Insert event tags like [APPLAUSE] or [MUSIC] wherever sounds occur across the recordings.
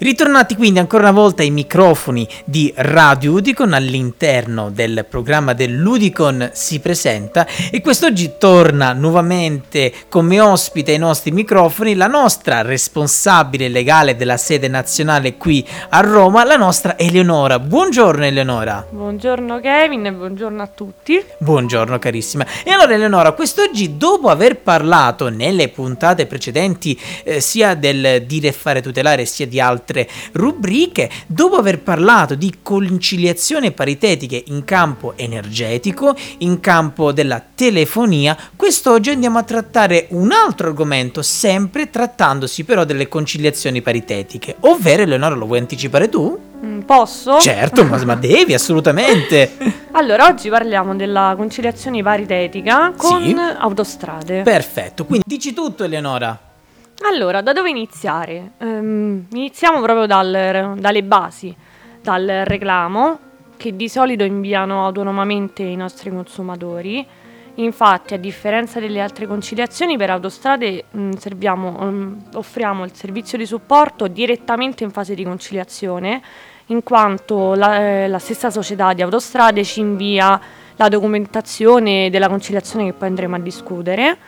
Ritornati quindi ancora una volta ai microfoni di Radio Udicon all'interno del programma dell'Udicon si presenta e quest'oggi torna nuovamente come ospite ai nostri microfoni la nostra responsabile legale della sede nazionale qui a Roma, la nostra Eleonora. Buongiorno Eleonora. Buongiorno Kevin e buongiorno a tutti. Buongiorno carissima. E allora Eleonora, quest'oggi dopo aver parlato nelle puntate precedenti eh, sia del dire e fare tutelare sia di altri altre rubriche, dopo aver parlato di conciliazione paritetiche in campo energetico, in campo della telefonia, quest'oggi andiamo a trattare un altro argomento, sempre trattandosi però delle conciliazioni paritetiche, ovvero Eleonora lo vuoi anticipare tu? Mm, posso? Certo, ma, ma devi assolutamente. [LAUGHS] allora, oggi parliamo della conciliazione paritetica con sì. autostrade. Perfetto, quindi dici tutto Eleonora. Allora, da dove iniziare? Um, iniziamo proprio dal, dalle basi, dal reclamo che di solito inviano autonomamente i nostri consumatori. Infatti, a differenza delle altre conciliazioni, per autostrade mh, serviamo, um, offriamo il servizio di supporto direttamente in fase di conciliazione, in quanto la, eh, la stessa società di autostrade ci invia la documentazione della conciliazione che poi andremo a discutere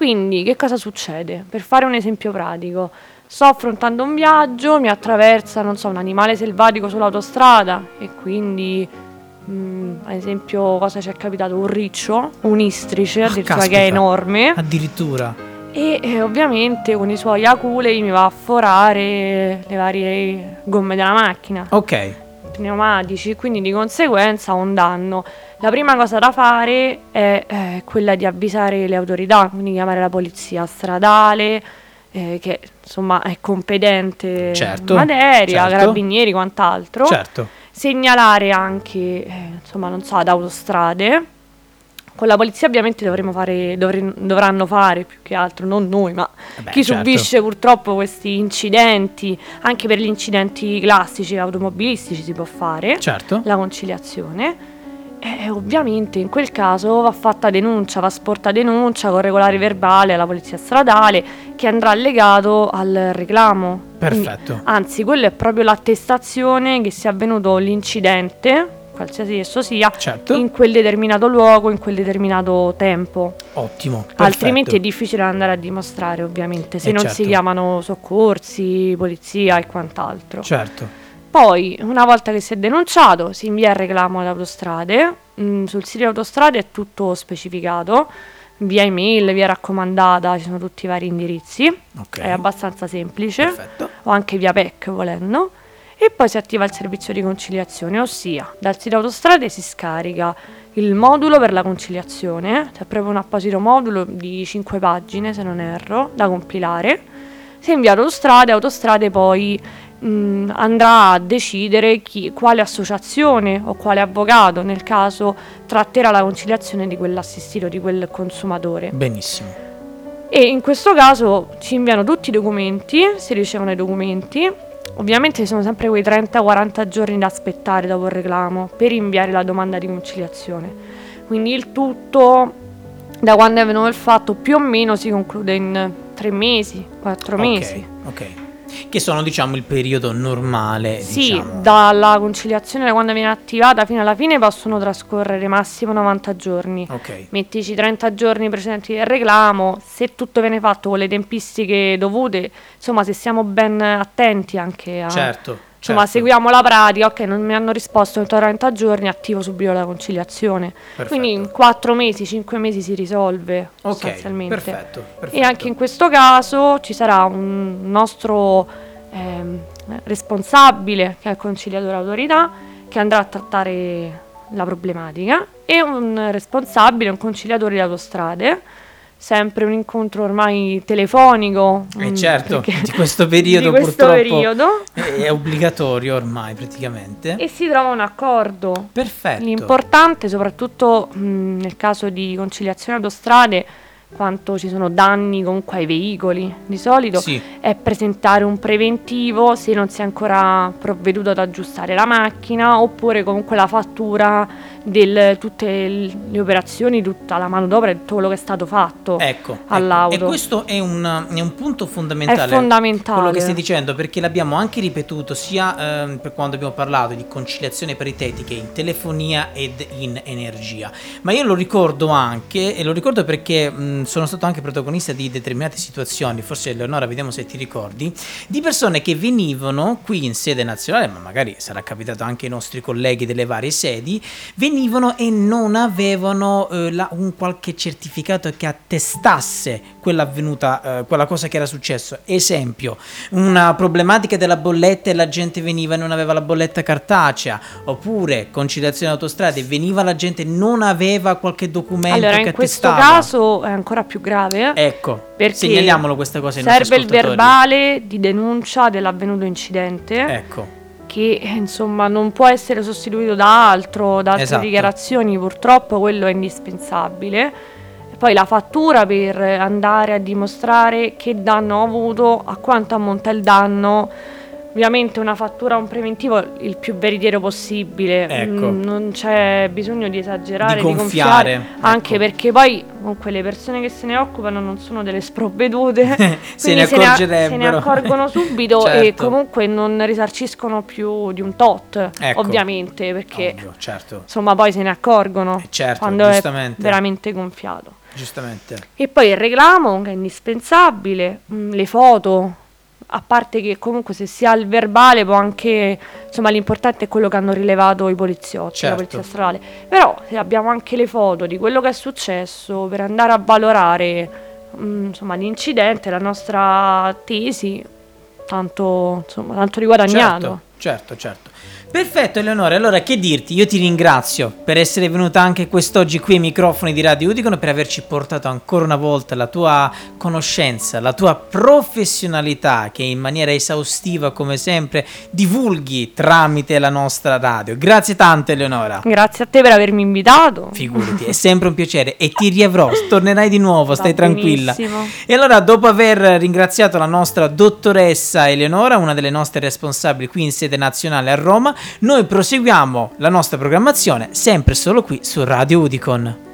quindi che cosa succede? Per fare un esempio pratico, sto affrontando un viaggio, mi attraversa, non so, un animale selvatico sull'autostrada e quindi Mm, ad esempio, cosa ci è capitato? Un riccio, un istrice, ah, addirittura che è enorme. Addirittura. E eh, ovviamente con i suoi aculei mi va a forare le varie gomme della macchina. Ok. Pneumatici, quindi di conseguenza un danno. La prima cosa da fare è eh, quella di avvisare le autorità, quindi chiamare la polizia stradale, eh, che insomma è competente certo, in materia, certo. carabinieri, quant'altro. Certo. Segnalare anche, eh, insomma, non so, ad autostrade. Con la polizia ovviamente dovremo fare, dovre- dovranno fare più che altro, non noi, ma Beh, chi certo. subisce purtroppo questi incidenti, anche per gli incidenti classici automobilistici si può fare certo. la conciliazione eh, ovviamente in quel caso va fatta denuncia, va sporta denuncia con regolare verbale alla polizia stradale che andrà allegato al reclamo. Perfetto. Quindi, anzi, quello è proprio l'attestazione che sia avvenuto l'incidente, qualsiasi esso sia, certo. in quel determinato luogo, in quel determinato tempo. Ottimo. Perfetto. Altrimenti è difficile andare a dimostrare, ovviamente, se eh non certo. si chiamano soccorsi, polizia e quant'altro. Certo. Poi, una volta che si è denunciato, si invia il reclamo alle autostrade. Mm, sul sito autostrade è tutto specificato, via email, via raccomandata, ci sono tutti i vari indirizzi. Okay. È abbastanza semplice. Perfetto. O anche via PEC volendo. E poi si attiva il servizio di conciliazione, ossia dal sito autostrade si scarica il modulo per la conciliazione, c'è proprio un apposito modulo di 5 pagine se non erro, da compilare. Si invia autostrade, autostrade poi mh, andrà a decidere chi, quale associazione o quale avvocato nel caso tratterà la conciliazione di quell'assistito, di quel consumatore. Benissimo. E in questo caso ci inviano tutti i documenti, si ricevono i documenti. Ovviamente ci sono sempre quei 30-40 giorni da aspettare dopo il reclamo per inviare la domanda di conciliazione. Quindi il tutto, da quando è venuto il fatto, più o meno si conclude in tre mesi, quattro okay, mesi. Ok che sono diciamo il periodo normale. Sì, diciamo. dalla conciliazione da quando viene attivata fino alla fine possono trascorrere massimo 90 giorni. Ok. Mettici 30 giorni precedenti del reclamo, se tutto viene fatto con le tempistiche dovute, insomma se siamo ben attenti anche a... Certo Insomma, certo. seguiamo la pratica, ok, non mi hanno risposto entro 30 giorni, attivo subito la conciliazione. Perfetto. Quindi in 4 mesi, 5 mesi si risolve okay, sostanzialmente. Perfetto, perfetto. E anche in questo caso ci sarà un nostro ehm, responsabile, che è il conciliatore autorità, che andrà a trattare la problematica, e un responsabile, un conciliatore di autostrade, sempre un incontro ormai telefonico. Eh certo, di questo periodo [LAUGHS] di questo purtroppo periodo. è obbligatorio ormai praticamente. E si trova un accordo. Perfetto. L'importante, soprattutto mh, nel caso di conciliazione autostrade, quanto ci sono danni comunque ai veicoli di solito, sì. è presentare un preventivo se non si è ancora provveduto ad aggiustare la macchina oppure comunque la fattura di tutte le operazioni, tutta la manodopera e tutto quello che è stato fatto ecco, all'auto. Ecco. E questo è un, è un, punto fondamentale. È fondamentale. Quello che stai dicendo, perché l'abbiamo anche ripetuto sia eh, per quando abbiamo parlato di conciliazione paritetiche in telefonia ed in energia. Ma io lo ricordo anche, e lo ricordo perché mh, sono stato anche protagonista di determinate situazioni, forse Eleonora, vediamo se ti ricordi, di persone che venivano qui in sede nazionale, ma magari sarà capitato anche ai nostri colleghi delle varie sedi, venivano e non avevano eh, la, un qualche certificato che attestasse quella avvenuta, eh, quella cosa che era successo. Esempio, una problematica della bolletta e la gente veniva e non aveva la bolletta cartacea, oppure conciliazione autostrade, veniva la gente e non aveva qualche documento allora, che in questo attestava. caso è ancora più grave. Ecco, perché segnaliamolo questa cosa ai serve il verbale di denuncia dell'avvenuto incidente. Ecco che insomma non può essere sostituito da altro, da altre Esatto. dichiarazioni, purtroppo quello è indispensabile. E Poi la fattura per andare a dimostrare che danno ho avuto, a quanto ammonta il danno. Ovviamente una fattura, un preventivo il più veritiero possibile, Ecco. Mm, non c'è bisogno di esagerare, Di di, gonfiare, gonfiare, anche ecco. perché poi comunque le persone che se ne occupano non sono delle sprovvedute, [LAUGHS] se ne [LAUGHS] se ne, se ne accorgono subito [LAUGHS] e Certo. comunque non risarciscono più di un tot, Ecco. ovviamente, perché Ovvio, certo, insomma poi se ne accorgono Eh, certo, quando è veramente gonfiato. giustamente. E poi il reclamo che è indispensabile, mm, le foto, a parte che comunque se si ha il verbale può anche, insomma l'importante è quello che hanno rilevato i poliziotti, Certo. la polizia stradale. Però se abbiamo anche le foto di quello che è successo per andare a valorare mm, insomma l'incidente, la nostra tesi, tanto, insomma, tanto riguadagnato. Certo, certo, certo. Perfetto Eleonora, allora che dirti? Io ti ringrazio per essere venuta anche quest'oggi qui ai microfoni di Radio Udicon e per averci portato ancora una volta la tua conoscenza, la tua professionalità che in maniera esaustiva come sempre divulghi tramite la nostra radio. Grazie tante Eleonora. Grazie a te per avermi invitato. Figurati, è sempre un piacere e ti riavrò, tornerai di nuovo, stai tranquilla. E allora, dopo aver ringraziato la nostra dottoressa Eleonora, una delle nostre responsabili qui in sede nazionale a Roma, noi proseguiamo la nostra programmazione sempre solo qui su Radio Udicon.